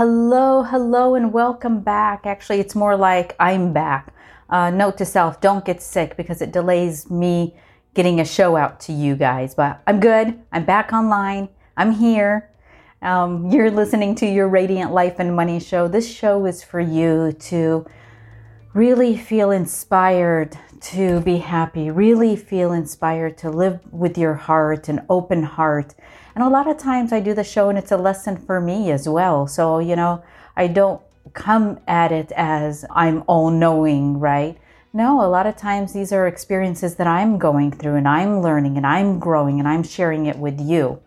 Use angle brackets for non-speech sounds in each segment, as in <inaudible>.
Hello, hello, and welcome back. Actually, it's more like I'm back. Uh, note to self don't get sick because it delays me getting a show out to you guys. But I'm good. I'm back online. I'm here. Um, you're listening to your Radiant Life and Money show. This show is for you to really feel inspired to be happy, really feel inspired to live with your heart, an open heart, and a lot of times I do the show and it's a lesson for me as well. So, you know, I don't come at it as I'm all knowing, right? No, a lot of times these are experiences that I'm going through and I'm learning and I'm growing and I'm sharing it with you.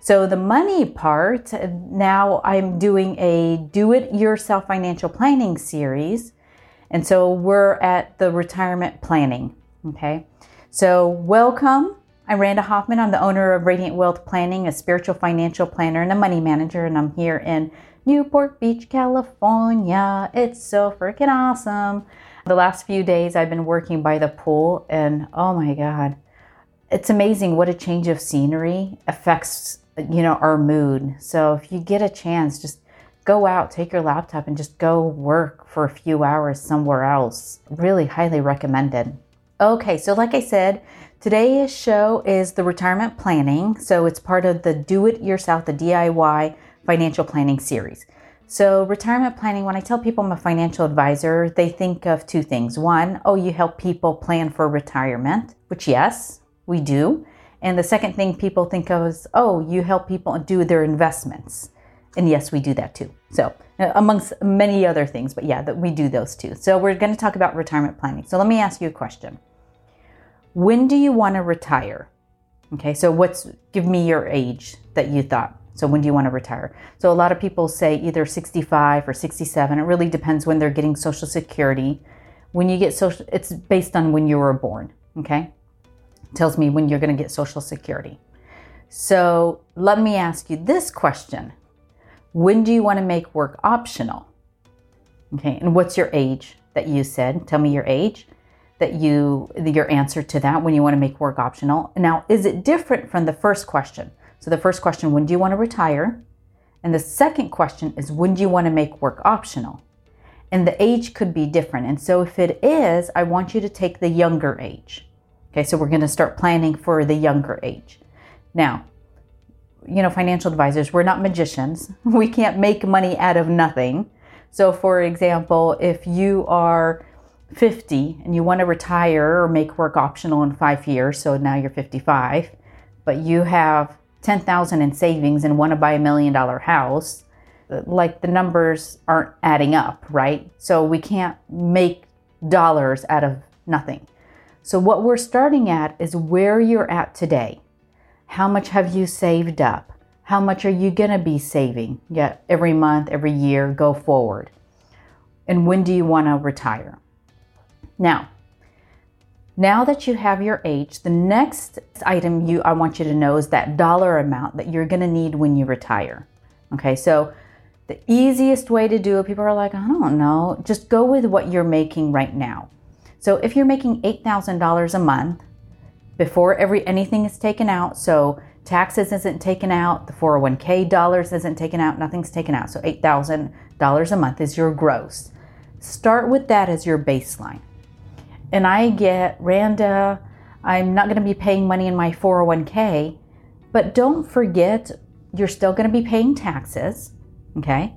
So, the money part, now I'm doing a do it yourself financial planning series. And so we're at the retirement planning. Okay. So, welcome. I'm Randa Hoffman. I'm the owner of Radiant Wealth Planning, a spiritual financial planner and a money manager, and I'm here in Newport Beach, California. It's so freaking awesome. The last few days I've been working by the pool, and oh my God, it's amazing what a change of scenery affects you know our mood. So if you get a chance, just go out, take your laptop, and just go work for a few hours somewhere else. Really highly recommended. Okay, so like I said, Today's show is the retirement planning. So it's part of the Do It Yourself, the DIY financial planning series. So, retirement planning, when I tell people I'm a financial advisor, they think of two things. One, oh, you help people plan for retirement, which, yes, we do. And the second thing people think of is, oh, you help people do their investments. And yes, we do that too. So, uh, amongst many other things, but yeah, that we do those too. So, we're going to talk about retirement planning. So, let me ask you a question. When do you want to retire? Okay, so what's give me your age that you thought. So when do you want to retire? So a lot of people say either 65 or 67. It really depends when they're getting social security. When you get social it's based on when you were born, okay? Tells me when you're going to get social security. So let me ask you this question. When do you want to make work optional? Okay, and what's your age that you said? Tell me your age that you your answer to that when you want to make work optional. Now, is it different from the first question? So the first question, when do you want to retire? And the second question is when do you want to make work optional? And the age could be different. And so if it is, I want you to take the younger age. Okay, so we're going to start planning for the younger age. Now, you know, financial advisors, we're not magicians. <laughs> We can't make money out of nothing. So, for example, if you are 50 and you want to retire or make work optional in five years, so now you're 55, but you have 10,000 in savings and want to buy a million dollar house, like the numbers aren't adding up, right? So we can't make dollars out of nothing. So what we're starting at is where you're at today. How much have you saved up? How much are you going to be saving yeah, every month, every year, go forward? And when do you want to retire? Now, now that you have your age, the next item you I want you to know is that dollar amount that you're going to need when you retire. Okay? So the easiest way to do it, people are like, I don't know, just go with what you're making right now. So if you're making $8,000 a month before every anything is taken out, so taxes isn't taken out, the 401k dollars isn't taken out, nothing's taken out. So $8,000 a month is your gross. Start with that as your baseline and I get Randa, I'm not going to be paying money in my 401k, but don't forget you're still going to be paying taxes, okay?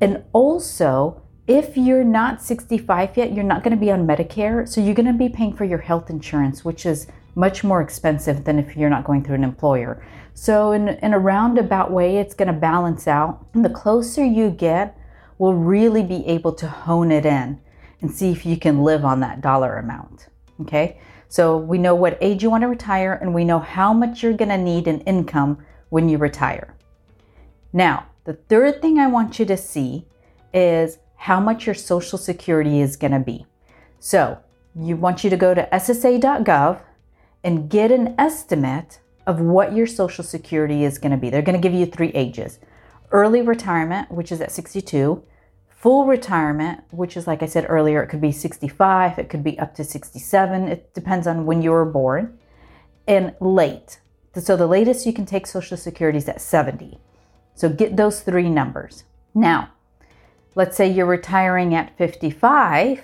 And also, if you're not 65 yet, you're not going to be on Medicare, so you're going to be paying for your health insurance, which is much more expensive than if you're not going through an employer. So, in, in a roundabout way, it's going to balance out. And the closer you get, we'll really be able to hone it in and see if you can live on that dollar amount. Okay, so we know what age you want to retire and we know how much you're going to need in income when you retire. Now, the third thing I want you to see is how much your Social Security is going to be. So, you want you to go to ssa.gov and get an estimate of what your Social Security is going to be. They're going to give you three ages early retirement, which is at 62, full retirement, which is like I said earlier, it could be 65, it could be up to 67. It depends on when you were born. And late. So the latest you can take Social Security is at 70. So get those three numbers. Now, let's say you're retiring at 55,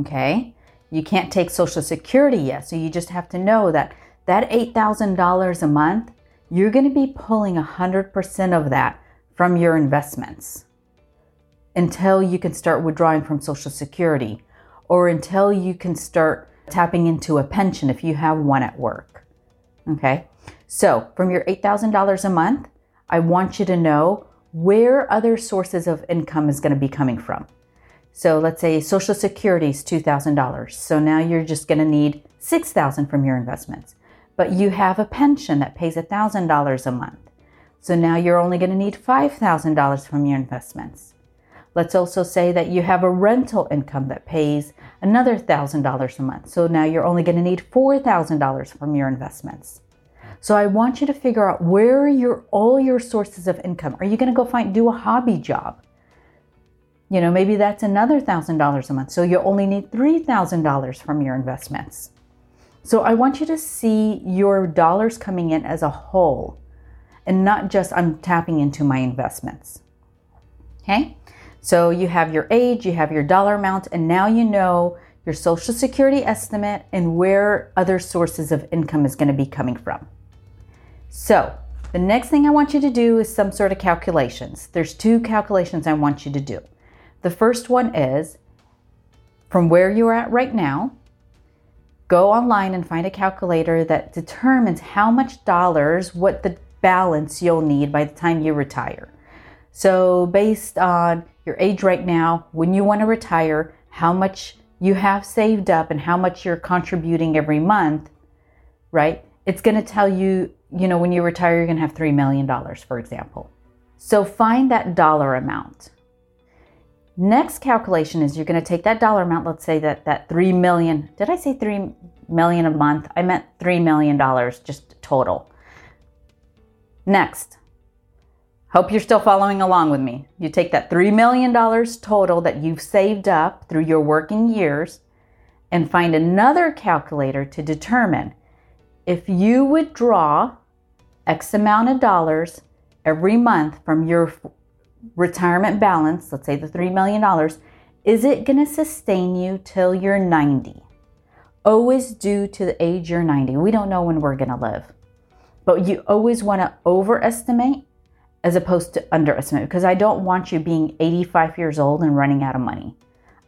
okay? You can't take Social Security yet, so you just have to know that that $8,000 a month, you're going to be pulling 100% of that from your investments until you can start withdrawing from Social Security or until you can start tapping into a pension if you have one at work. Okay, so from your $8,000 a month, I want you to know where other sources of income is going to be coming from. So let's say Social Security is $2,000. So now you're just going to need $6,000 from your investments. But you have a pension that pays $1,000 a month. So now you're only going to need $5,000 from your investments. Let's also say that you have a rental income that pays another $1,000 a month. So now you're only going to need $4,000 from your investments. So I want you to figure out where your all your sources of income. Are you going to go find do a hobby job? You know, maybe that's another $1,000 a month. So you only need $3,000 from your investments. So I want you to see your dollars coming in as a whole and not just I'm tapping into my investments. Okay? So you have your age, you have your dollar amount, and now you know your social security estimate and where other sources of income is going to be coming from. So, the next thing I want you to do is some sort of calculations. There's two calculations I want you to do. The first one is from where you're at right now, go online and find a calculator that determines how much dollars, what the balance you'll need by the time you retire. So, based on your age right now, when you want to retire, how much you have saved up, and how much you're contributing every month, right? It's going to tell you, you know, when you retire, you're going to have $3 million, for example. So, find that dollar amount. Next calculation is you're going to take that dollar amount, let's say that that 3 million. Did I say 3 million a month? I meant 3 million dollars just total. Next, hope you're still following along with me. You take that $3 million total that you've saved up through your working years and find another calculator to determine if you withdraw X amount of dollars every month from your retirement balance, let's say the $3 million, is it going to sustain you till you're 90? Always due to the age you're 90. We don't know when we're going to live. But you always want to overestimate as opposed to underestimate because I don't want you being 85 years old and running out of money.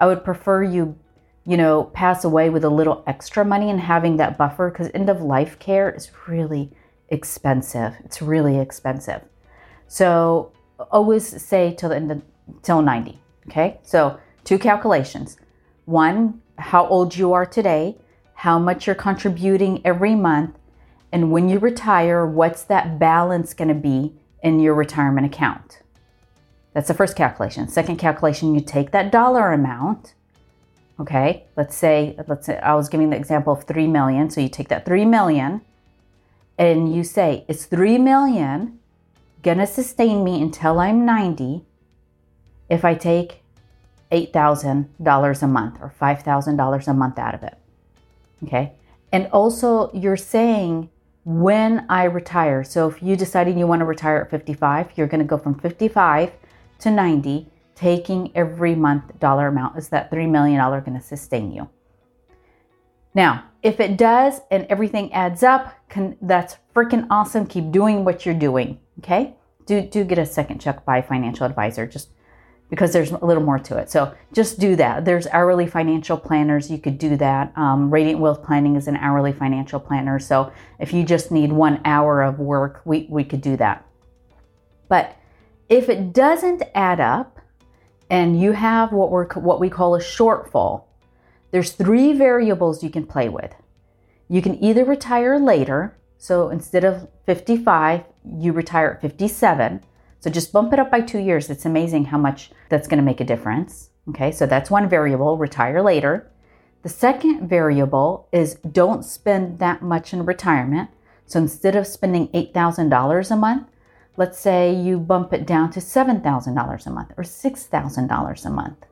I would prefer you, you know, pass away with a little extra money and having that buffer because end of life care is really expensive. It's really expensive. So always say till the end of, till 90. Okay. So two calculations. One, how old you are today, how much you're contributing every month, and when you retire, what's that balance going to be in your retirement account? That's the first calculation. Second calculation, you take that dollar amount. Okay, let's say let's say I was giving the example of 3 million, so you take that 3 million and you say it's 3 million to sustain me until I'm 90 if I take $8,000 a month or $5,000 a month out of it. Okay? And also you're saying when I retire. So if you decided you want to retire at 55, you're going to go from 55 to 90, taking every month dollar amount. Is that $3 million going to sustain you? Now, if it does and everything adds up, can, that's freaking awesome. Keep doing what you're doing. Okay? Do, do get a second check by a financial advisor. Just because there's a little more to it. So just do that. There's hourly financial planners. You could do that. Um, Radiant Wealth Planning is an hourly financial planner. So if you just need one hour of work, we, we could do that. But if it doesn't add up and you have what we're what we call a shortfall, there's three variables you can play with. You can either retire later, so instead of 55, you retire at 57 so just bump it up by two years. It's amazing how much that's going to make a difference. Okay, so that's one variable, retire later. The second variable is don't spend that much in retirement. So instead of spending $8,000 a month, let's say you bump it down to $7,000 a month or $6,000 a month.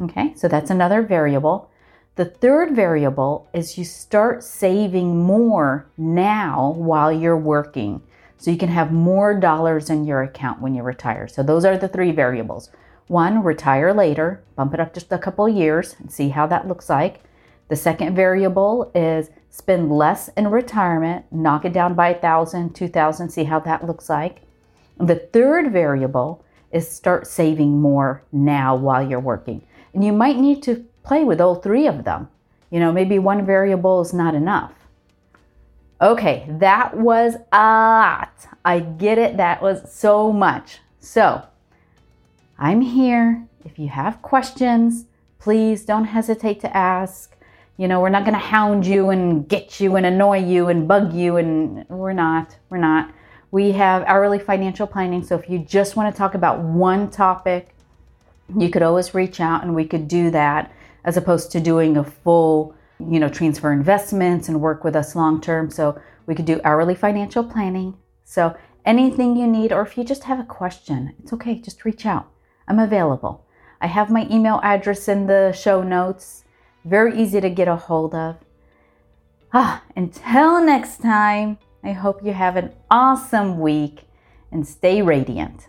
Okay, so that's another variable. The third variable is you start saving more now while you're working. So you can have more dollars in your account when you retire. So those are the three variables. One, retire later, bump it up just a couple years and see how that looks like. The second variable is spend less in retirement, knock it down by a thousand, two thousand, see how that looks like. The third variable is start saving more now while you're working. And you might need to play with all three of them. You know, maybe one variable is not enough. Okay, that was a lot. I get it. That was so much. So, I'm here. If you have questions, please don't hesitate to ask. You know, we're not going to hound you and get you and annoy you and bug you, and we're not. We're not. We have hourly financial planning. So if you just want to talk about one topic, you could always reach out and we could do that as opposed to doing a full you know, transfer investments and work with us long term. So we could do hourly financial planning. So anything you need, or if you just have a question, it's okay, just reach out. I'm available. I have my email address in the show notes. Very easy to get a hold of. Ah, until next time, I hope you have an awesome week and stay radiant.